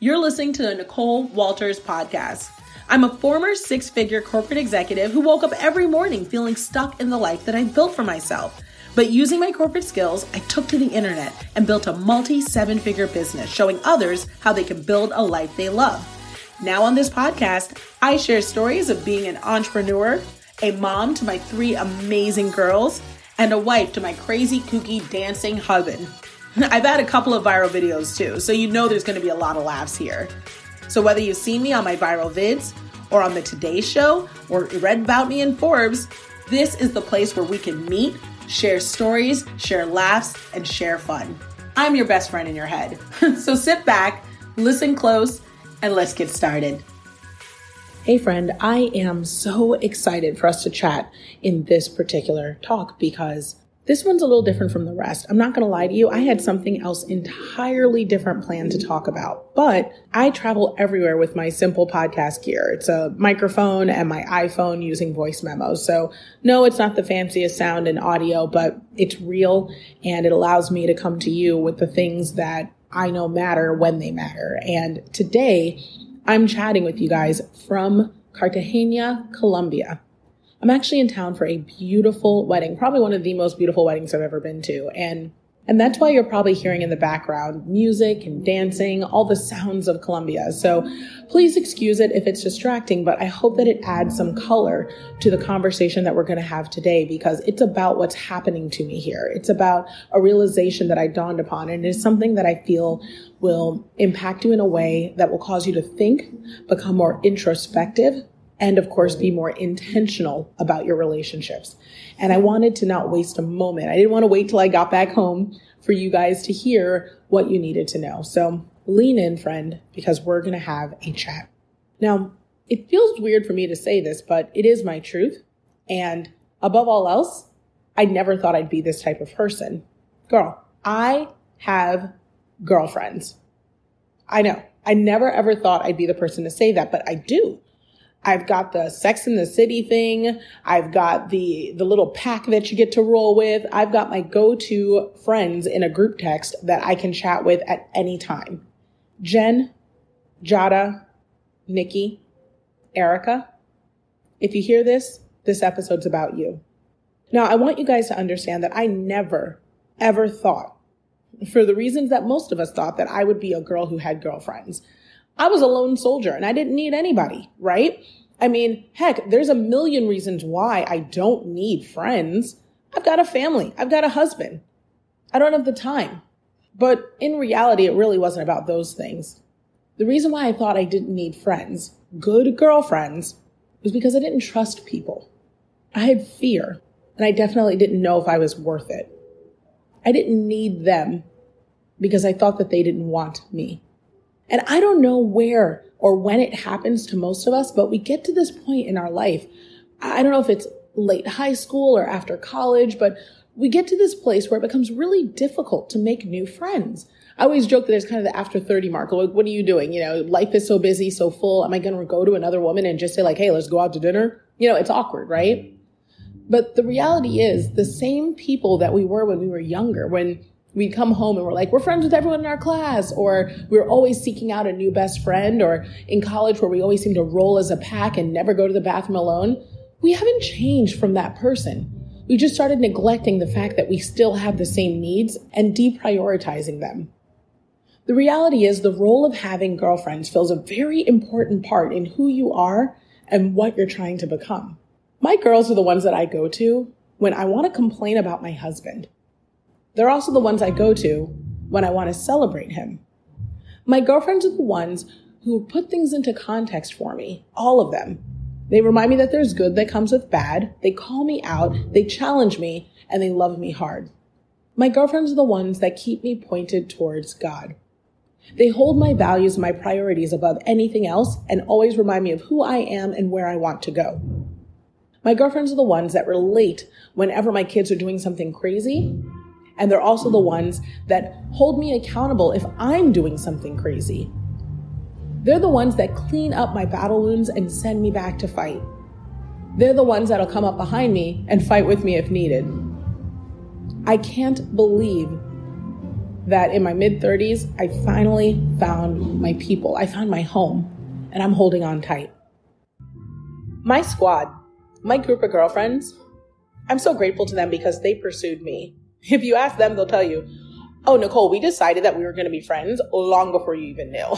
you're listening to the Nicole Walters podcast. I'm a former six figure corporate executive who woke up every morning feeling stuck in the life that I built for myself. But using my corporate skills, I took to the internet and built a multi seven figure business showing others how they can build a life they love. Now, on this podcast, I share stories of being an entrepreneur, a mom to my three amazing girls, and a wife to my crazy, kooky, dancing husband. I've had a couple of viral videos too, so you know there's gonna be a lot of laughs here. So, whether you've seen me on my viral vids, or on the Today Show, or read about me in Forbes, this is the place where we can meet, share stories, share laughs, and share fun. I'm your best friend in your head. so sit back, listen close, and let's get started. Hey, friend, I am so excited for us to chat in this particular talk because this one's a little different from the rest. I'm not going to lie to you. I had something else entirely different planned to talk about, but I travel everywhere with my simple podcast gear. It's a microphone and my iPhone using voice memos. So no, it's not the fanciest sound and audio, but it's real and it allows me to come to you with the things that I know matter when they matter. And today I'm chatting with you guys from Cartagena, Colombia. I'm actually in town for a beautiful wedding, probably one of the most beautiful weddings I've ever been to. And and that's why you're probably hearing in the background music and dancing, all the sounds of Colombia. So please excuse it if it's distracting, but I hope that it adds some color to the conversation that we're going to have today because it's about what's happening to me here. It's about a realization that I dawned upon and it's something that I feel will impact you in a way that will cause you to think, become more introspective, and of course be more intentional about your relationships. And I wanted to not waste a moment. I didn't want to wait till I got back home for you guys to hear what you needed to know. So lean in, friend, because we're going to have a chat. Now, it feels weird for me to say this, but it is my truth. And above all else, I never thought I'd be this type of person. Girl, I have girlfriends. I know. I never ever thought I'd be the person to say that, but I do. I've got the sex in the city thing. I've got the, the little pack that you get to roll with. I've got my go-to friends in a group text that I can chat with at any time. Jen, Jada, Nikki, Erica. If you hear this, this episode's about you. Now, I want you guys to understand that I never, ever thought, for the reasons that most of us thought, that I would be a girl who had girlfriends. I was a lone soldier and I didn't need anybody, right? I mean, heck, there's a million reasons why I don't need friends. I've got a family. I've got a husband. I don't have the time. But in reality, it really wasn't about those things. The reason why I thought I didn't need friends, good girlfriends, was because I didn't trust people. I had fear, and I definitely didn't know if I was worth it. I didn't need them because I thought that they didn't want me. And I don't know where or when it happens to most of us, but we get to this point in our life. I don't know if it's late high school or after college, but we get to this place where it becomes really difficult to make new friends. I always joke that there's kind of the after 30 mark. Like, what are you doing? You know, life is so busy, so full. Am I going to go to another woman and just say like, Hey, let's go out to dinner? You know, it's awkward, right? But the reality is the same people that we were when we were younger, when we'd come home and we're like, we're friends with everyone in our class, or we're always seeking out a new best friend, or in college where we always seem to roll as a pack and never go to the bathroom alone. We haven't changed from that person. We just started neglecting the fact that we still have the same needs and deprioritizing them. The reality is, the role of having girlfriends fills a very important part in who you are and what you're trying to become. My girls are the ones that I go to when I want to complain about my husband. They're also the ones I go to when I want to celebrate him. My girlfriends are the ones who put things into context for me, all of them. They remind me that there's good that comes with bad. They call me out, they challenge me, and they love me hard. My girlfriends are the ones that keep me pointed towards God. They hold my values and my priorities above anything else and always remind me of who I am and where I want to go. My girlfriends are the ones that relate whenever my kids are doing something crazy. And they're also the ones that hold me accountable if I'm doing something crazy. They're the ones that clean up my battle wounds and send me back to fight. They're the ones that'll come up behind me and fight with me if needed. I can't believe that in my mid 30s, I finally found my people. I found my home, and I'm holding on tight. My squad, my group of girlfriends, I'm so grateful to them because they pursued me. If you ask them, they'll tell you, Oh, Nicole, we decided that we were going to be friends long before you even knew.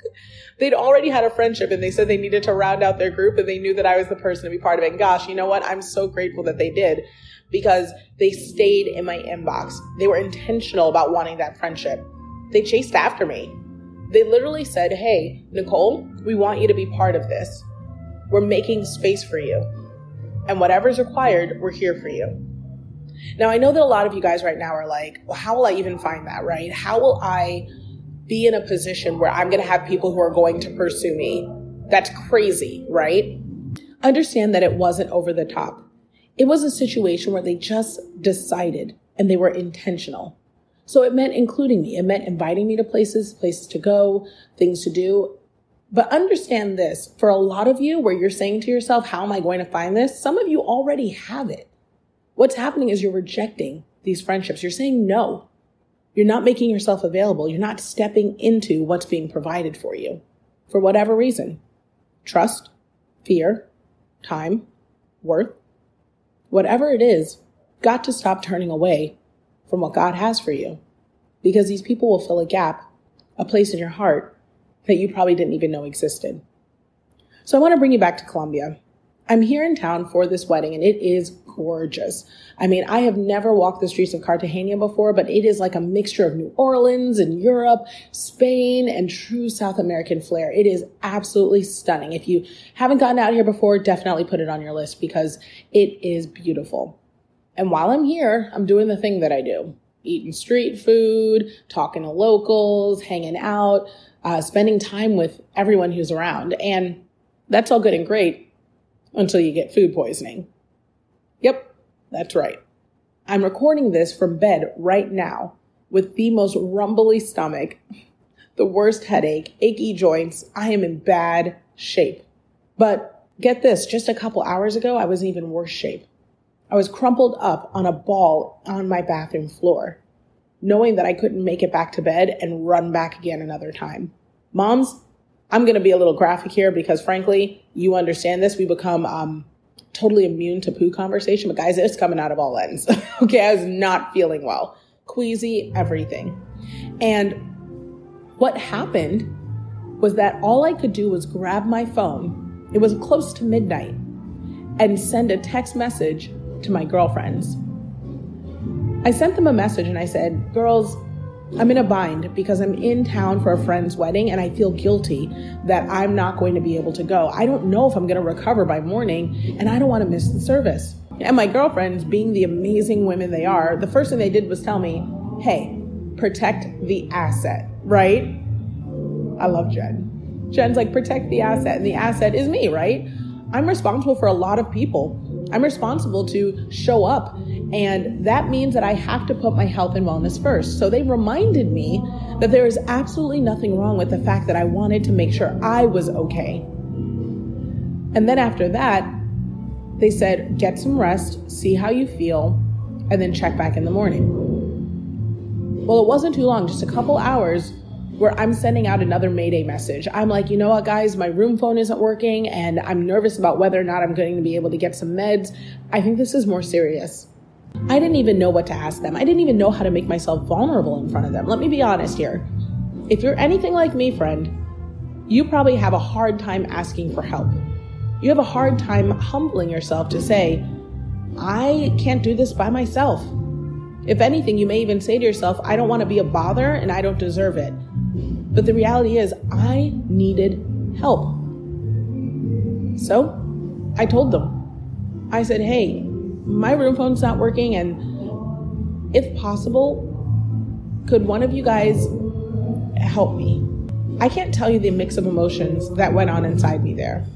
They'd already had a friendship and they said they needed to round out their group and they knew that I was the person to be part of it. And gosh, you know what? I'm so grateful that they did because they stayed in my inbox. They were intentional about wanting that friendship. They chased after me. They literally said, Hey, Nicole, we want you to be part of this. We're making space for you. And whatever's required, we're here for you. Now, I know that a lot of you guys right now are like, well, how will I even find that, right? How will I be in a position where I'm going to have people who are going to pursue me? That's crazy, right? Understand that it wasn't over the top. It was a situation where they just decided and they were intentional. So it meant including me. It meant inviting me to places, places to go, things to do. But understand this for a lot of you, where you're saying to yourself, How am I going to find this? Some of you already have it. What's happening is you're rejecting these friendships. You're saying no. You're not making yourself available. You're not stepping into what's being provided for you for whatever reason trust, fear, time, worth, whatever it is, got to stop turning away from what God has for you because these people will fill a gap, a place in your heart that you probably didn't even know existed. So I want to bring you back to Colombia. I'm here in town for this wedding and it is gorgeous. I mean, I have never walked the streets of Cartagena before, but it is like a mixture of New Orleans and Europe, Spain, and true South American flair. It is absolutely stunning. If you haven't gotten out here before, definitely put it on your list because it is beautiful. And while I'm here, I'm doing the thing that I do eating street food, talking to locals, hanging out, uh, spending time with everyone who's around. And that's all good and great until you get food poisoning. Yep, that's right. I'm recording this from bed right now with the most rumbly stomach, the worst headache, achy joints. I am in bad shape. But get this, just a couple hours ago, I was in even worse shape. I was crumpled up on a ball on my bathroom floor, knowing that I couldn't make it back to bed and run back again another time. Moms, I'm going to be a little graphic here because frankly, you understand this. We become um, totally immune to poo conversation, but guys, it's coming out of all ends. okay, I was not feeling well, queasy, everything. And what happened was that all I could do was grab my phone. It was close to midnight and send a text message to my girlfriends. I sent them a message and I said, Girls, I'm in a bind because I'm in town for a friend's wedding and I feel guilty that I'm not going to be able to go. I don't know if I'm going to recover by morning and I don't want to miss the service. And my girlfriends, being the amazing women they are, the first thing they did was tell me, hey, protect the asset, right? I love Jen. Jen's like, protect the asset. And the asset is me, right? I'm responsible for a lot of people. I'm responsible to show up. And that means that I have to put my health and wellness first. So they reminded me that there is absolutely nothing wrong with the fact that I wanted to make sure I was okay. And then after that, they said, get some rest, see how you feel, and then check back in the morning. Well, it wasn't too long, just a couple hours where I'm sending out another Mayday message. I'm like, you know what, guys, my room phone isn't working and I'm nervous about whether or not I'm going to be able to get some meds. I think this is more serious. I didn't even know what to ask them. I didn't even know how to make myself vulnerable in front of them. Let me be honest here. If you're anything like me, friend, you probably have a hard time asking for help. You have a hard time humbling yourself to say, I can't do this by myself. If anything, you may even say to yourself, I don't want to be a bother and I don't deserve it. But the reality is, I needed help. So I told them, I said, hey, my room phone's not working, and if possible, could one of you guys help me? I can't tell you the mix of emotions that went on inside me there.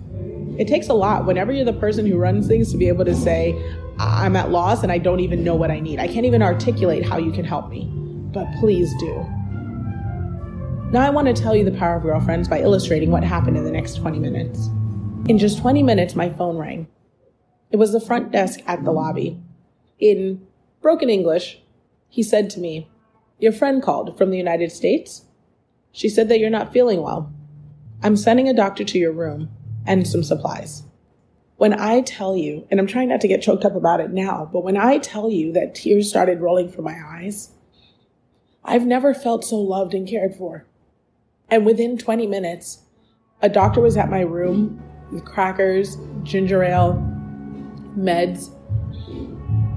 It takes a lot whenever you're the person who runs things to be able to say, I'm at loss and I don't even know what I need. I can't even articulate how you can help me, but please do. Now, I want to tell you the power of girlfriends by illustrating what happened in the next 20 minutes. In just 20 minutes, my phone rang. It was the front desk at the lobby. In broken English, he said to me, Your friend called from the United States. She said that you're not feeling well. I'm sending a doctor to your room and some supplies. When I tell you, and I'm trying not to get choked up about it now, but when I tell you that tears started rolling from my eyes, I've never felt so loved and cared for. And within 20 minutes, a doctor was at my room with crackers, ginger ale, meds.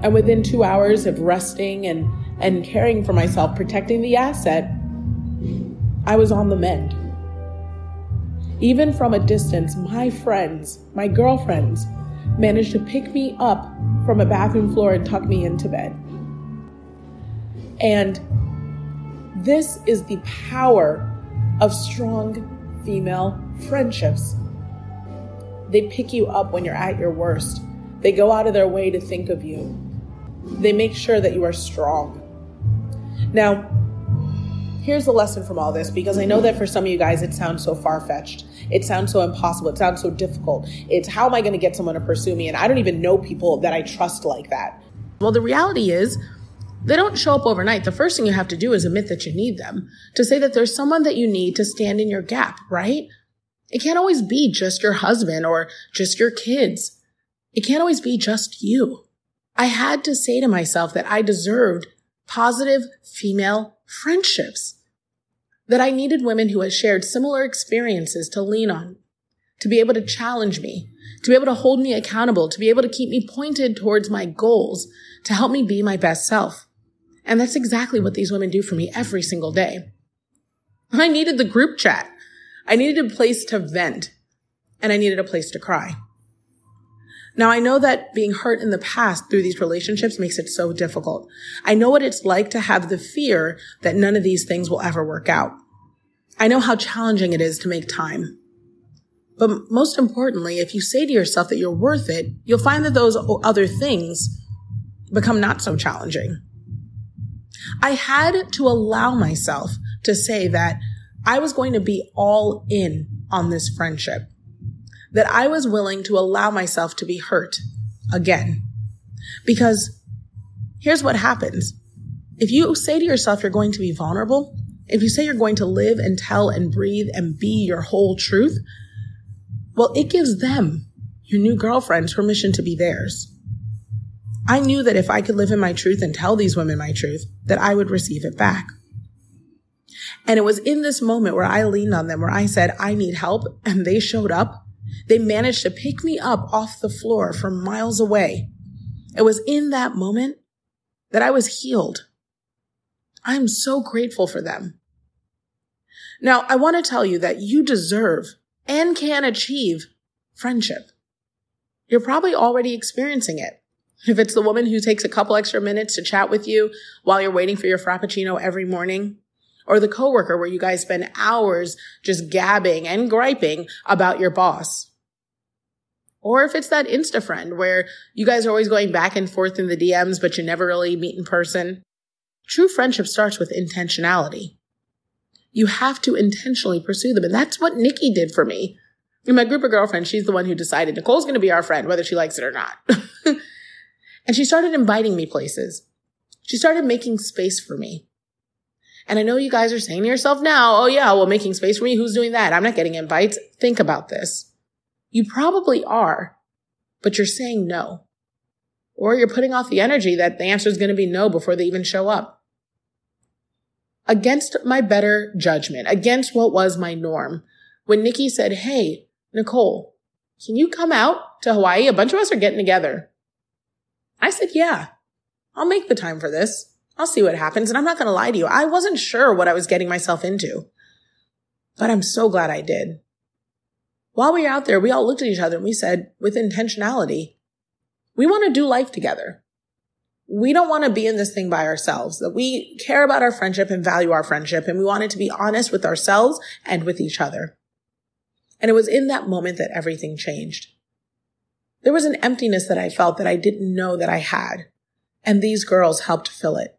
And within two hours of resting and, and caring for myself, protecting the asset, I was on the mend. Even from a distance, my friends, my girlfriends, managed to pick me up from a bathroom floor and tuck me into bed. And this is the power of strong female friendships. They pick you up when you're at your worst. They go out of their way to think of you. They make sure that you are strong. Now, here's the lesson from all this because I know that for some of you guys it sounds so far fetched. It sounds so impossible. It sounds so difficult. It's how am I going to get someone to pursue me? And I don't even know people that I trust like that. Well, the reality is, they don't show up overnight. The first thing you have to do is admit that you need them to say that there's someone that you need to stand in your gap, right? It can't always be just your husband or just your kids. It can't always be just you. I had to say to myself that I deserved positive female friendships, that I needed women who had shared similar experiences to lean on, to be able to challenge me, to be able to hold me accountable, to be able to keep me pointed towards my goals, to help me be my best self. And that's exactly what these women do for me every single day. I needed the group chat. I needed a place to vent and I needed a place to cry. Now I know that being hurt in the past through these relationships makes it so difficult. I know what it's like to have the fear that none of these things will ever work out. I know how challenging it is to make time. But most importantly, if you say to yourself that you're worth it, you'll find that those other things become not so challenging. I had to allow myself to say that I was going to be all in on this friendship, that I was willing to allow myself to be hurt again. Because here's what happens. If you say to yourself you're going to be vulnerable, if you say you're going to live and tell and breathe and be your whole truth, well, it gives them, your new girlfriends, permission to be theirs. I knew that if I could live in my truth and tell these women my truth, that I would receive it back. And it was in this moment where I leaned on them, where I said, I need help. And they showed up. They managed to pick me up off the floor from miles away. It was in that moment that I was healed. I'm so grateful for them. Now, I want to tell you that you deserve and can achieve friendship. You're probably already experiencing it. If it's the woman who takes a couple extra minutes to chat with you while you're waiting for your frappuccino every morning, or the coworker where you guys spend hours just gabbing and griping about your boss. Or if it's that Insta friend where you guys are always going back and forth in the DMs, but you never really meet in person. True friendship starts with intentionality. You have to intentionally pursue them. And that's what Nikki did for me. My group of girlfriends, she's the one who decided Nicole's going to be our friend, whether she likes it or not. And she started inviting me places. She started making space for me. And I know you guys are saying to yourself now, oh yeah, well, making space for me, who's doing that? I'm not getting invites. Think about this. You probably are, but you're saying no. Or you're putting off the energy that the answer is going to be no before they even show up. against my better judgment, against what was my norm, when Nikki said, Hey, Nicole, can you come out to Hawaii? A bunch of us are getting together. I said, Yeah, I'll make the time for this. I'll see what happens. And I'm not going to lie to you. I wasn't sure what I was getting myself into, but I'm so glad I did. While we were out there, we all looked at each other and we said, with intentionality, we want to do life together. We don't want to be in this thing by ourselves, that we care about our friendship and value our friendship, and we wanted to be honest with ourselves and with each other. And it was in that moment that everything changed. There was an emptiness that I felt that I didn't know that I had, and these girls helped fill it.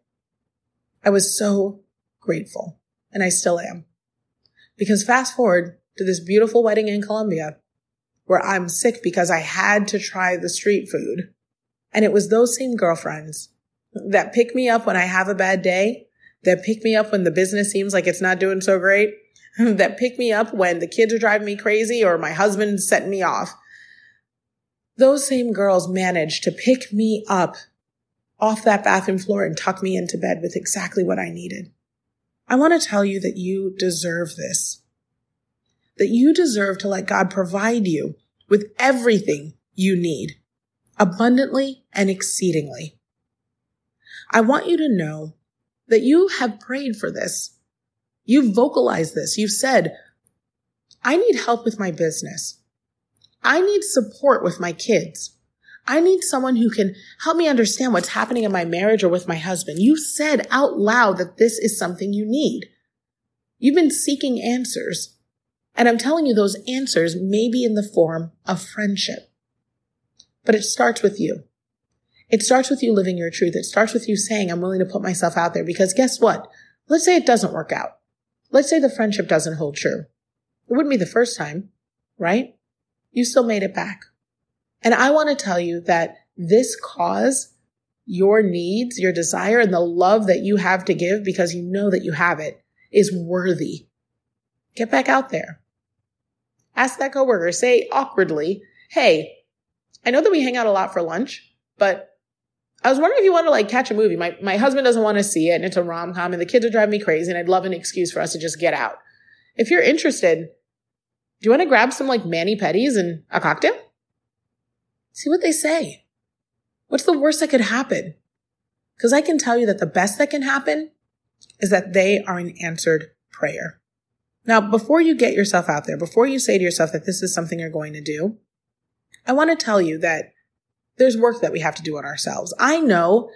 I was so grateful, and I still am. Because fast forward to this beautiful wedding in Colombia, where I'm sick because I had to try the street food. And it was those same girlfriends that pick me up when I have a bad day, that pick me up when the business seems like it's not doing so great, that pick me up when the kids are driving me crazy or my husband's setting me off. Those same girls managed to pick me up off that bathroom floor and tuck me into bed with exactly what I needed. I want to tell you that you deserve this. That you deserve to let God provide you with everything you need, abundantly and exceedingly. I want you to know that you have prayed for this. You've vocalized this. You've said, I need help with my business. I need support with my kids. I need someone who can help me understand what's happening in my marriage or with my husband. You said out loud that this is something you need. You've been seeking answers. And I'm telling you, those answers may be in the form of friendship. But it starts with you. It starts with you living your truth. It starts with you saying, I'm willing to put myself out there because guess what? Let's say it doesn't work out. Let's say the friendship doesn't hold true. It wouldn't be the first time, right? You still made it back. And I want to tell you that this cause, your needs, your desire, and the love that you have to give because you know that you have it is worthy. Get back out there. Ask that coworker, say awkwardly, Hey, I know that we hang out a lot for lunch, but I was wondering if you want to like catch a movie. My, my husband doesn't want to see it and it's a rom com and the kids are driving me crazy and I'd love an excuse for us to just get out. If you're interested, do you want to grab some like mani pedis and a cocktail? See what they say. What's the worst that could happen? Because I can tell you that the best that can happen is that they are an answered prayer. Now, before you get yourself out there, before you say to yourself that this is something you're going to do, I want to tell you that there's work that we have to do on ourselves. I know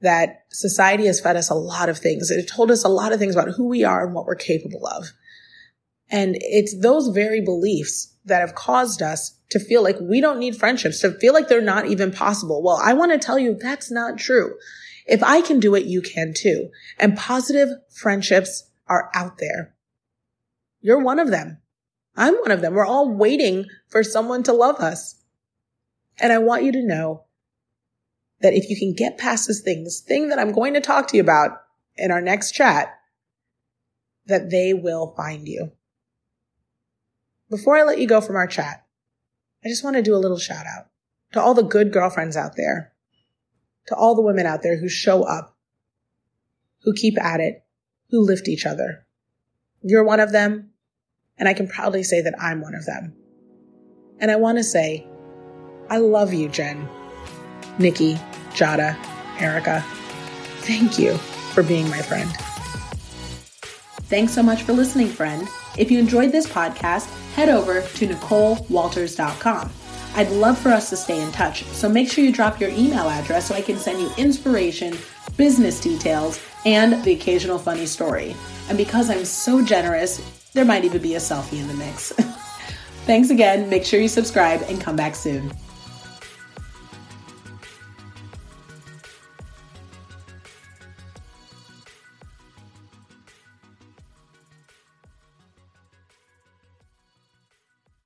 that society has fed us a lot of things. It told us a lot of things about who we are and what we're capable of. And it's those very beliefs that have caused us to feel like we don't need friendships, to feel like they're not even possible. Well, I want to tell you that's not true. If I can do it, you can too. And positive friendships are out there. You're one of them. I'm one of them. We're all waiting for someone to love us. And I want you to know that if you can get past this thing, this thing that I'm going to talk to you about in our next chat, that they will find you. Before I let you go from our chat, I just want to do a little shout out to all the good girlfriends out there, to all the women out there who show up, who keep at it, who lift each other. You're one of them, and I can proudly say that I'm one of them. And I want to say, I love you, Jen, Nikki, Jada, Erica. Thank you for being my friend. Thanks so much for listening, friend. If you enjoyed this podcast, head over to NicoleWalters.com. I'd love for us to stay in touch, so make sure you drop your email address so I can send you inspiration, business details, and the occasional funny story. And because I'm so generous, there might even be a selfie in the mix. Thanks again. Make sure you subscribe and come back soon.